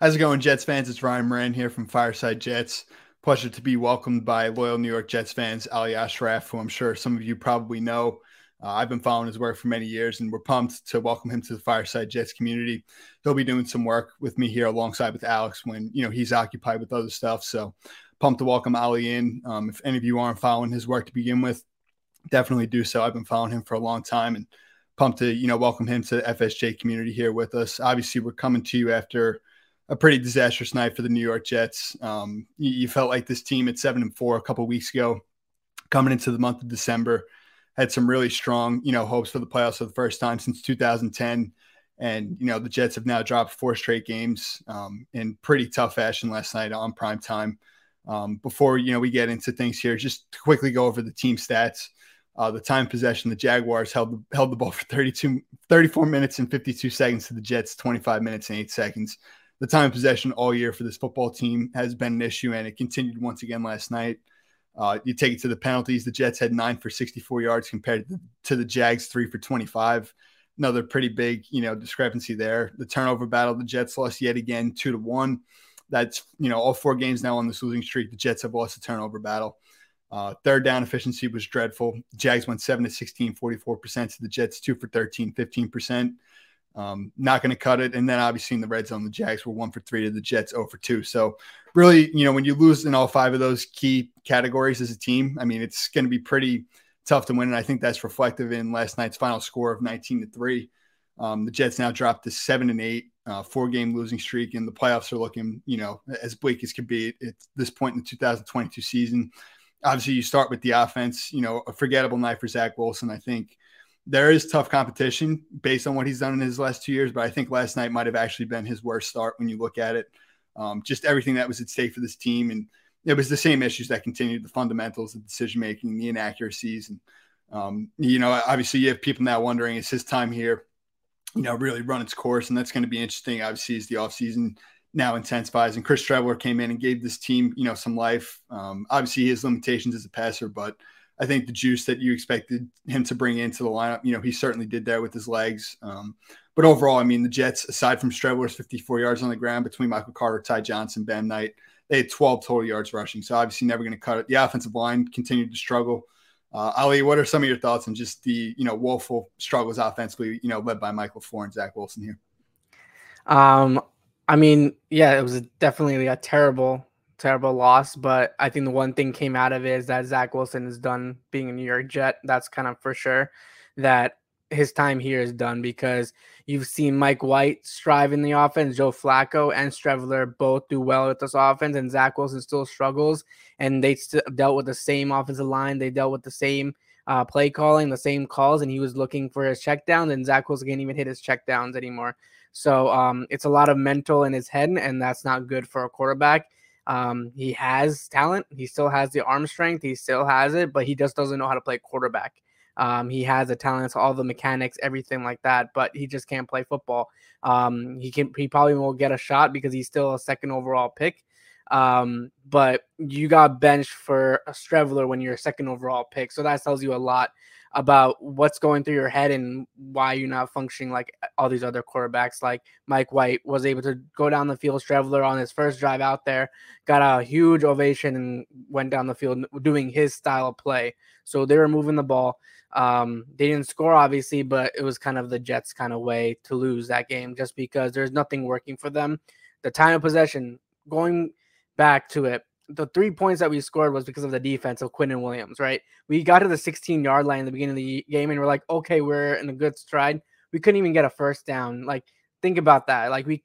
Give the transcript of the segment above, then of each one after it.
How's it going, Jets fans? It's Ryan Moran here from Fireside Jets. Pleasure to be welcomed by loyal New York Jets fans, Ali Ashraf, who I'm sure some of you probably know. Uh, I've been following his work for many years, and we're pumped to welcome him to the Fireside Jets community. He'll be doing some work with me here alongside with Alex when you know he's occupied with other stuff. So pumped to welcome Ali in. Um, if any of you aren't following his work to begin with, definitely do so. I've been following him for a long time, and pumped to you know welcome him to the FSJ community here with us. Obviously, we're coming to you after a pretty disastrous night for the New York Jets. Um, you, you, felt like this team at seven and four a couple weeks ago, coming into the month of December, had some really strong, you know, hopes for the playoffs for the first time since 2010. And you know, the Jets have now dropped four straight games um, in pretty tough fashion last night on prime time. Um, before you know we get into things here, just to quickly go over the team stats. Uh, the time possession, the Jaguars held the, held the ball for 32, 34 minutes and 52 seconds to the Jets, 25 minutes and eight seconds the time possession all year for this football team has been an issue, and it continued once again last night. Uh, you take it to the penalties. The Jets had nine for 64 yards compared to the Jags, three for 25. Another pretty big, you know, discrepancy there. The turnover battle, the Jets lost yet again, two to one. That's you know all four games now on this losing streak. The Jets have lost the turnover battle. Uh, third down efficiency was dreadful. Jags went 7 to 16, 44% to the Jets, 2 for 13, 15%. Um, not going to cut it. And then obviously in the red zone, the Jags were one for three to the Jets, 0 for two. So really, you know, when you lose in all five of those key categories as a team, I mean, it's going to be pretty tough to win. And I think that's reflective in last night's final score of 19 to three. Um, the Jets now dropped to seven and eight, uh, four game losing streak, and the playoffs are looking, you know, as bleak as could be at this point in the 2022 season. Obviously, you start with the offense, you know, a forgettable night for Zach Wilson. I think there is tough competition based on what he's done in his last two years, but I think last night might have actually been his worst start when you look at it. Um, just everything that was at stake for this team, and it was the same issues that continued: the fundamentals, the decision making, the inaccuracies, and um, you know, obviously, you have people now wondering: is his time here, you know, really run its course? And that's going to be interesting. Obviously, as the offseason now intensifies, and Chris Streveler came in and gave this team, you know, some life. Um, obviously, he has limitations as a passer, but I think the juice that you expected him to bring into the lineup, you know, he certainly did that with his legs. Um, but overall, I mean, the Jets, aside from Streveler's 54 yards on the ground between Michael Carter, Ty Johnson, Bam Knight, they had 12 total yards rushing. So obviously, never going to cut it. The offensive line continued to struggle. Uh, Ali, what are some of your thoughts on just the you know woeful struggles offensively, you know, led by Mike LaFleur and Zach Wilson here? Um, I mean, yeah, it was definitely a terrible terrible loss. But I think the one thing came out of it is that Zach Wilson is done being a New York Jet. That's kind of for sure that his time here is done because you've seen Mike White strive in the offense, Joe Flacco and Streveler both do well with this offense, and Zach Wilson still struggles. And they dealt with the same offensive line, they dealt with the same uh, play calling, the same calls, and he was looking for his check down, and Zach Wilson can't even hit his check downs anymore. So um, it's a lot of mental in his head, and that's not good for a quarterback. Um, he has talent. He still has the arm strength. He still has it, but he just doesn't know how to play quarterback. Um, he has the talents, all the mechanics, everything like that, but he just can't play football. Um, he can. He probably will get a shot because he's still a second overall pick. Um, but you got benched for a Streveler when you're a second overall pick, so that tells you a lot about what's going through your head and why you're not functioning like all these other quarterbacks. Like Mike White was able to go down the field, Streveler on his first drive out there, got a huge ovation and went down the field doing his style of play. So they were moving the ball. Um, they didn't score, obviously, but it was kind of the Jets' kind of way to lose that game just because there's nothing working for them. The time of possession, going back to it, the three points that we scored was because of the defense of Quinnen Williams, right? We got to the 16 yard line in the beginning of the game and we're like, okay, we're in a good stride. We couldn't even get a first down. Like, think about that. Like, we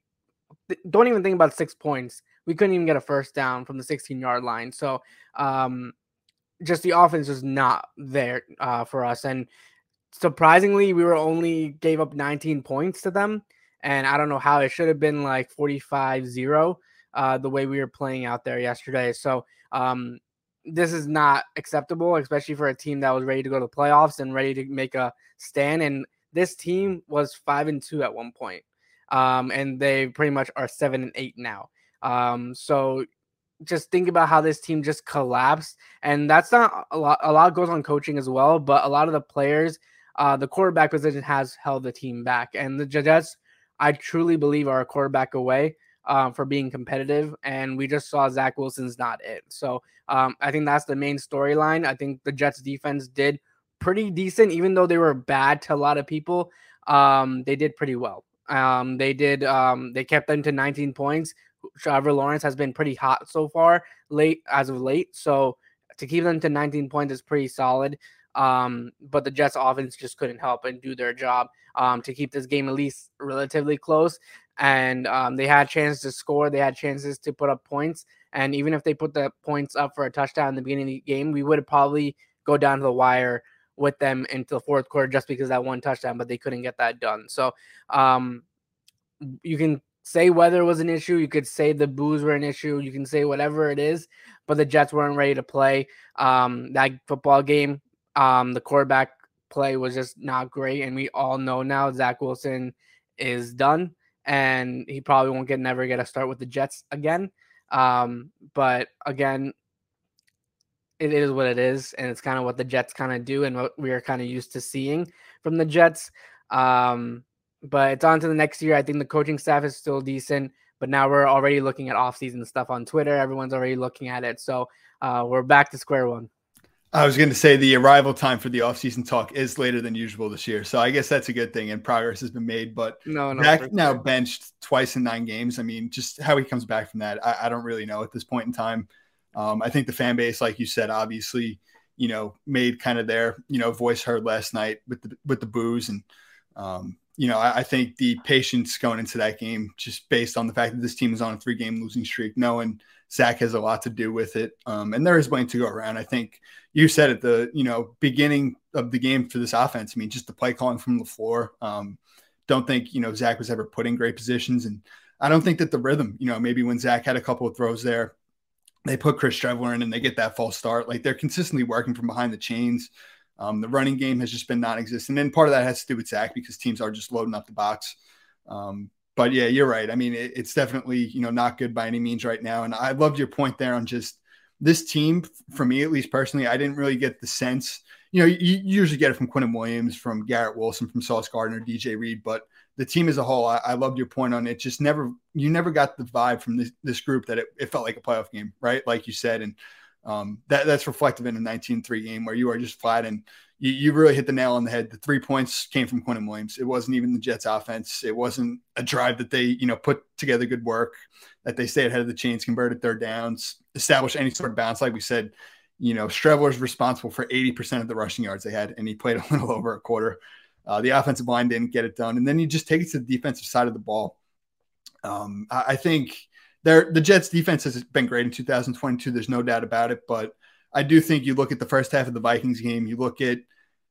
don't even think about six points. We couldn't even get a first down from the 16 yard line. So, um, just the offense was not there uh, for us. And surprisingly, we were only gave up 19 points to them. And I don't know how it should have been like 45 0 uh, the way we were playing out there yesterday. So um, this is not acceptable, especially for a team that was ready to go to the playoffs and ready to make a stand. And this team was five and two at one point, um, and they pretty much are seven and eight now. Um, so just think about how this team just collapsed, and that's not a lot. A lot goes on coaching as well, but a lot of the players, uh, the quarterback position has held the team back, and the Jets, I truly believe, are a quarterback away um, for being competitive, and we just saw Zach Wilson's not it. So um, I think that's the main storyline. I think the Jets defense did pretty decent, even though they were bad to a lot of people. Um, they did pretty well. Um, they did. Um, they kept them to 19 points. Trevor Lawrence has been pretty hot so far, late as of late. So to keep them to 19 points is pretty solid. Um, but the Jets offense just couldn't help and do their job um, to keep this game at least relatively close. And um, they had chances to score, they had chances to put up points. And even if they put the points up for a touchdown in the beginning of the game, we would probably go down to the wire with them into the fourth quarter just because that one touchdown, but they couldn't get that done. So um, you can say weather was an issue. You could say the boos were an issue. You can say whatever it is, but the Jets weren't ready to play um, that football game. Um, the quarterback play was just not great, and we all know now Zach Wilson is done, and he probably won't get never get a start with the Jets again. Um, but again, it is what it is, and it's kind of what the Jets kind of do, and what we are kind of used to seeing from the Jets. Um, but it's on to the next year. I think the coaching staff is still decent, but now we're already looking at offseason stuff on Twitter. Everyone's already looking at it, so uh, we're back to square one. I was going to say the arrival time for the offseason talk is later than usual this year. So I guess that's a good thing and progress has been made. But no, no, Zach now benched twice in nine games. I mean, just how he comes back from that, I, I don't really know at this point in time. Um, I think the fan base, like you said, obviously, you know, made kind of their, you know, voice heard last night with the with the boos. And um, you know, I, I think the patience going into that game, just based on the fact that this team is on a three game losing streak, knowing – Zach has a lot to do with it. Um, and there is blame to go around. I think you said at the you know beginning of the game for this offense. I mean, just the play calling from LaFleur. Um, don't think you know Zach was ever put in great positions, and I don't think that the rhythm. You know, maybe when Zach had a couple of throws there, they put Chris Streveler in and they get that false start. Like they're consistently working from behind the chains. Um, the running game has just been non-existent, and part of that has to do with Zach because teams are just loading up the box. Um, but yeah, you're right. I mean, it, it's definitely you know not good by any means right now. And I loved your point there on just this team. For me, at least personally, I didn't really get the sense. You know, you, you usually get it from Quinnen Williams, from Garrett Wilson, from Sauce Gardner, DJ Reed, but the team as a whole, I, I, loved your point on it. Just never, you never got the vibe from this, this group that it, it felt like a playoff game, right? Like you said, and um, that that's reflective in a 19-3 game where you are just flat and you, you really hit the nail on the head. The three points came from Quinnen Williams. It wasn't even the Jets offense. It wasn't a drive that they, you know, put together good work, that they stayed ahead of the chains, converted third downs, established any sort of bounce. Like we said, you know, Streveler's responsible for 80% of the rushing yards they had, and he played a little over a quarter. Uh, the offensive line didn't get it done. And then you just take it to the defensive side of the ball. Um, I, I think there the Jets defense has been great in 2022. There's no doubt about it. But I do think you look at the first half of the Vikings game, you look at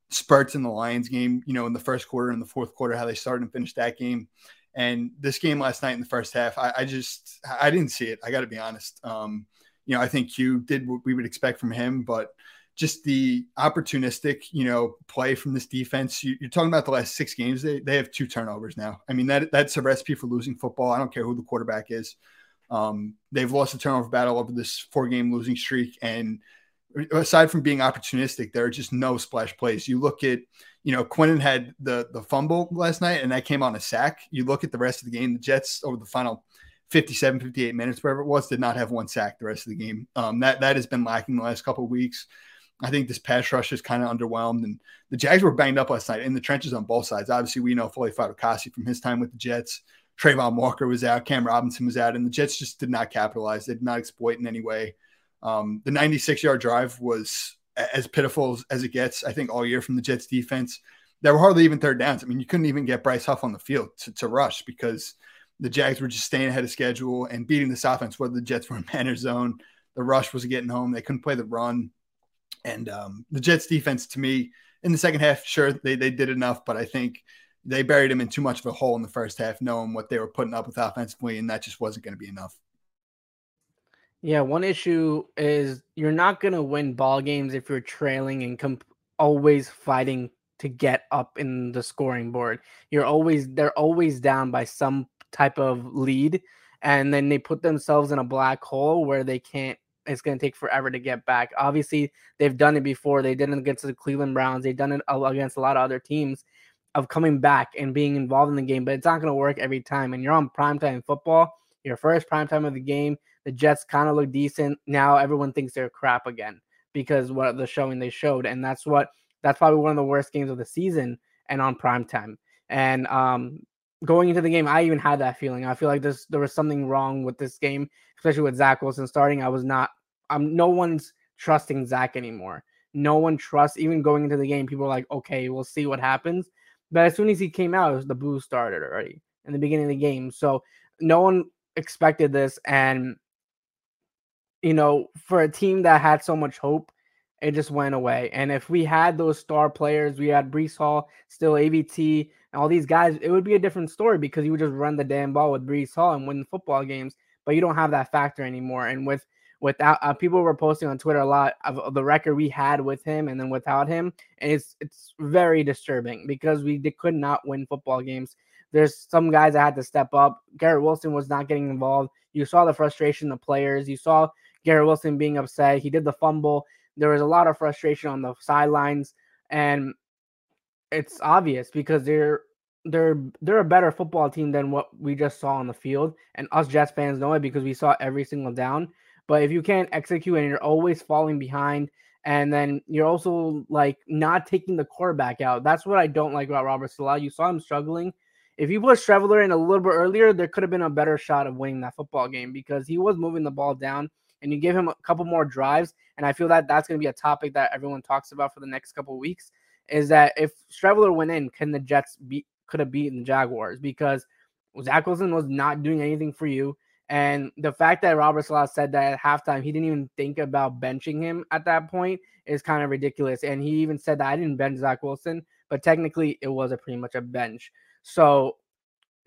spurts in the Lions game, you know, in the first quarter and the fourth quarter, how they started and finished that game. And this game last night in the first half, I, I just I didn't see it. I got to be honest. Um, you know, I think Q did what we would expect from him, but just the opportunistic, you know, play from this defense. You, are talking about the last six games. They, they have two turnovers now. I mean, that that's a recipe for losing football. I don't care who the quarterback is. Um, they've lost the turnover battle over this four game losing streak. And aside from being opportunistic, there are just no splash plays. You look at, you know, Quinnen had the the fumble last night, and that came on a sack. You look at the rest of the game, the Jets over the final 57, 58 minutes, wherever it was, did not have one sack the rest of the game. Um, that that has been lacking the last couple of weeks. I think this pass rush is kind of underwhelmed, and the Jags were banged up last night in the trenches on both sides. Obviously, we know Foley Fatukasi from his time with the Jets. Travon Walker was out, Cam Robinson was out, and the Jets just did not capitalize. They did not exploit in any way. Um, the 96 yard drive was as pitiful as it gets, I think, all year from the Jets defense. There were hardly even third downs. I mean, you couldn't even get Bryce Huff on the field to, to rush because the Jags were just staying ahead of schedule and beating this offense, whether the Jets were in man zone. The rush was getting home. They couldn't play the run. And um, the Jets defense, to me, in the second half, sure, they, they did enough, but I think they buried him in too much of a hole in the first half, knowing what they were putting up with offensively, and that just wasn't going to be enough. Yeah, one issue is you're not going to win ball games if you're trailing and comp- always fighting to get up in the scoring board. You're always they're always down by some type of lead and then they put themselves in a black hole where they can't it's going to take forever to get back. Obviously, they've done it before. They did it against the Cleveland Browns. They've done it against a lot of other teams of coming back and being involved in the game, but it's not going to work every time. And you're on primetime football Your first prime time of the game, the Jets kind of look decent. Now everyone thinks they're crap again because what the showing they showed, and that's what that's probably one of the worst games of the season and on prime time. And um, going into the game, I even had that feeling. I feel like this there was something wrong with this game, especially with Zach Wilson starting. I was not. I'm no one's trusting Zach anymore. No one trusts. Even going into the game, people are like, "Okay, we'll see what happens." But as soon as he came out, the boo started already in the beginning of the game. So no one expected this, and you know, for a team that had so much hope, it just went away. And if we had those star players, we had Breece Hall, still AVT, and all these guys, it would be a different story because you would just run the damn ball with Breece Hall and win football games. But you don't have that factor anymore. And with without uh, people were posting on Twitter a lot of, of, the record we had with him and then without him, and it's it's very disturbing because we did, could not win football games. There's some guys that had to step up. Garrett Wilson was not getting involved. You saw the frustration of players. You saw Garrett Wilson being upset. He did the fumble. There was a lot of frustration on the sidelines, and it's obvious because they're they're they're a better football team than what we just saw on the field, and us Jets fans know it because we saw every single down. But if you can't execute and you're always falling behind, and then you're also like not taking the quarterback out, that's what I don't like about Robert Saleh. You saw him struggling. If you put Streveler in a little bit earlier, there could have been a better shot of winning that football game because he was moving the ball down and you give him a couple more drives. And I feel that that's going to be a topic that everyone talks about for the next couple weeks. Is that if Streveler went in, can the Jets beat could have beaten the Jaguars because Zach Wilson was not doing anything for you. And the fact that Robert Saleh said that at halftime, he didn't even think about benching him at that point is kind of ridiculous. And he even said that I didn't bench Zach Wilson, but technically it was a pretty much a bench. So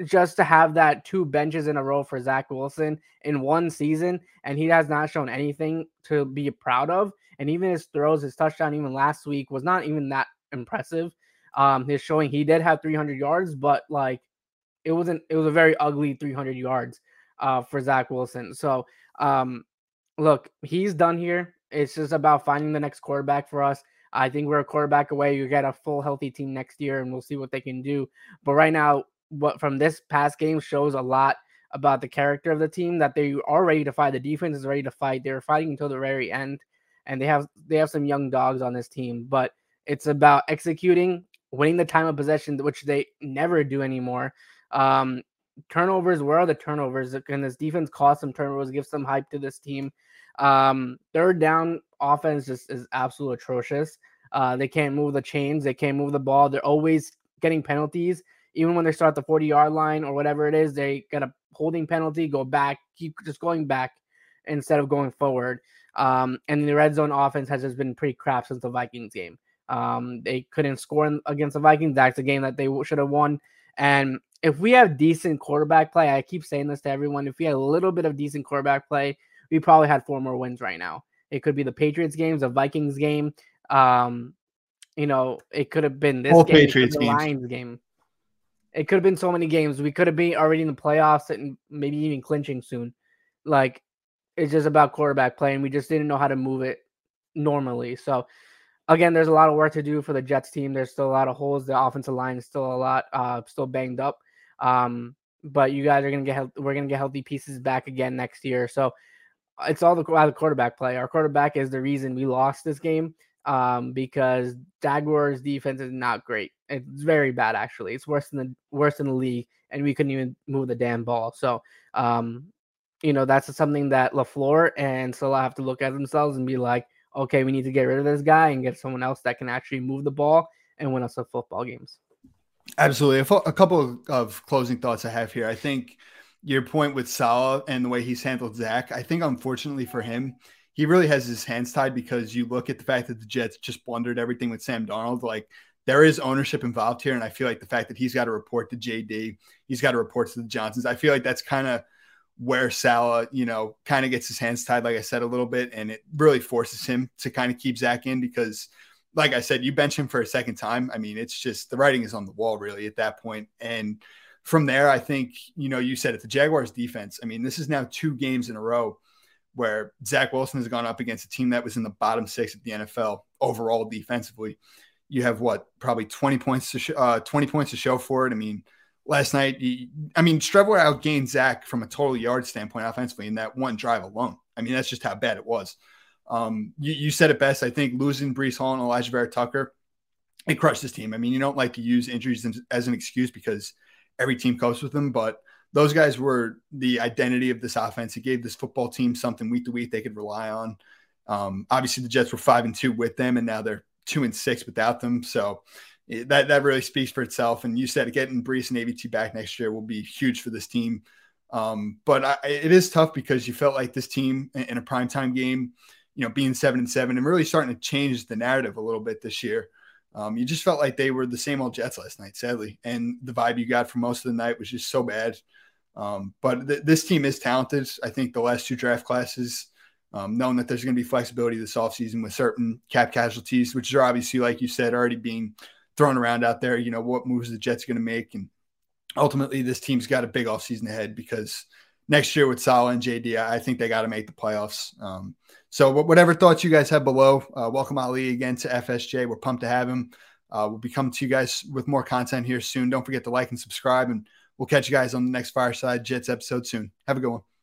just to have that two benches in a row for Zach Wilson in one season, and he has not shown anything to be proud of. And even his throws, his touchdown, even last week, was not even that impressive. Um, his showing he did have 300 yards, but like it wasn't. It was a very ugly 300 yards uh, for Zach Wilson. So um, look, he's done here. It's just about finding the next quarterback for us. I think we're a quarterback away. You get a full healthy team next year, and we'll see what they can do. But right now, what from this past game shows a lot about the character of the team that they are ready to fight. The defense is ready to fight. They're fighting until the very end, and they have they have some young dogs on this team. But it's about executing, winning the time of possession, which they never do anymore. Um, turnovers. Where are the turnovers? Can this defense cause some turnovers? Give some hype to this team. Um, third down offense just is absolutely atrocious. Uh, they can't move the chains. They can't move the ball. They're always getting penalties even when they start the 40 yard line or whatever it is, they get a holding penalty, go back, keep just going back instead of going forward. Um, and the red zone offense has just been pretty crap since the Vikings game. Um, they couldn't score in, against the Vikings. That's a game that they should have won. And if we have decent quarterback play, I keep saying this to everyone. If we had a little bit of decent quarterback play, we probably had four more wins right now. It could be the Patriots games, the Vikings game. Um, you know, it could have been this All game, Patriots the Lions game. It could have been so many games. We could have been already in the playoffs and maybe even clinching soon. Like it's just about quarterback play, and we just didn't know how to move it normally. So again, there's a lot of work to do for the Jets team. There's still a lot of holes. The offensive line is still a lot, uh, still banged up. Um, but you guys are gonna get we're gonna get healthy pieces back again next year. So it's all the, the quarterback play. Our quarterback is the reason we lost this game um, because Jaguars defense is not great. It's very bad actually. It's worse than the worse than the league, and we couldn't even move the damn ball. So, um, you know, that's something that Lafleur and Saleh have to look at themselves and be like, okay, we need to get rid of this guy and get someone else that can actually move the ball and win us some football games. Absolutely. A, couple of closing thoughts I have here. I think your point with Saleh and the way he's handled Zach. I think unfortunately for him, he really has his hands tied because you look at the fact that the Jets just blundered everything with Sam Darnold. Like there is ownership involved here. And I feel like the fact that he's got to report to JD, he's got to report to the Johnsons. I feel like that's kind of where Saleh, you know, kind of gets his hands tied, like I said, a little bit. And it really forces him to kind of keep Zach in because, like I said, you bench him for a second time. I mean, it's just the writing is on the wall, really, at that point. And from there, I think, you know, you said it, the Jaguars defense. I mean, this is now two games in a row where Zach Wilson has gone up against a team that was in the bottom six of the NFL overall defensively. You have what probably 20 points to sh- uh, 20 points to show for it. I mean, last night. I mean, Streveler outgained Zach from a total yard standpoint offensively in that one drive alone. I mean, that's just how bad it was. Um, you, you, said it best. I think losing Breece Hall and Alijah Vera-Tucker, it crushed this team. I mean, you don't like to use injuries as an excuse because every team copes with them, but those guys were the identity of this offense. It gave this football team something week to week they could rely on. Um, obviously, the Jets were five and two with them, and now they're two and six without them. So that that really speaks for itself. And you said getting Breece and AVT back next year will be huge for this team. Um, but I, it is tough because you felt like this team in a primetime game, you know, being seven and seven and really starting to change the narrative a little bit this year. Um, you just felt like they were the same old Jets last night, sadly. And the vibe you got for most of the night was just so bad. Um, but th- this team is talented. I think the last two draft classes, um, knowing that there's going to be flexibility this offseason with certain cap casualties, which are obviously, like you said, already being thrown around out there. You know, what moves the Jets going to make. And ultimately, this team's got a big offseason ahead because next year with Saleh and JD, I think they got to make the playoffs. Um, so, whatever thoughts you guys have below, uh, welcome Ali again to FSJ. We're pumped to have him. Uh, we'll be coming to you guys with more content here soon. Don't forget to like and subscribe, and we'll catch you guys on the next Fireside Jets episode soon. Have a good one.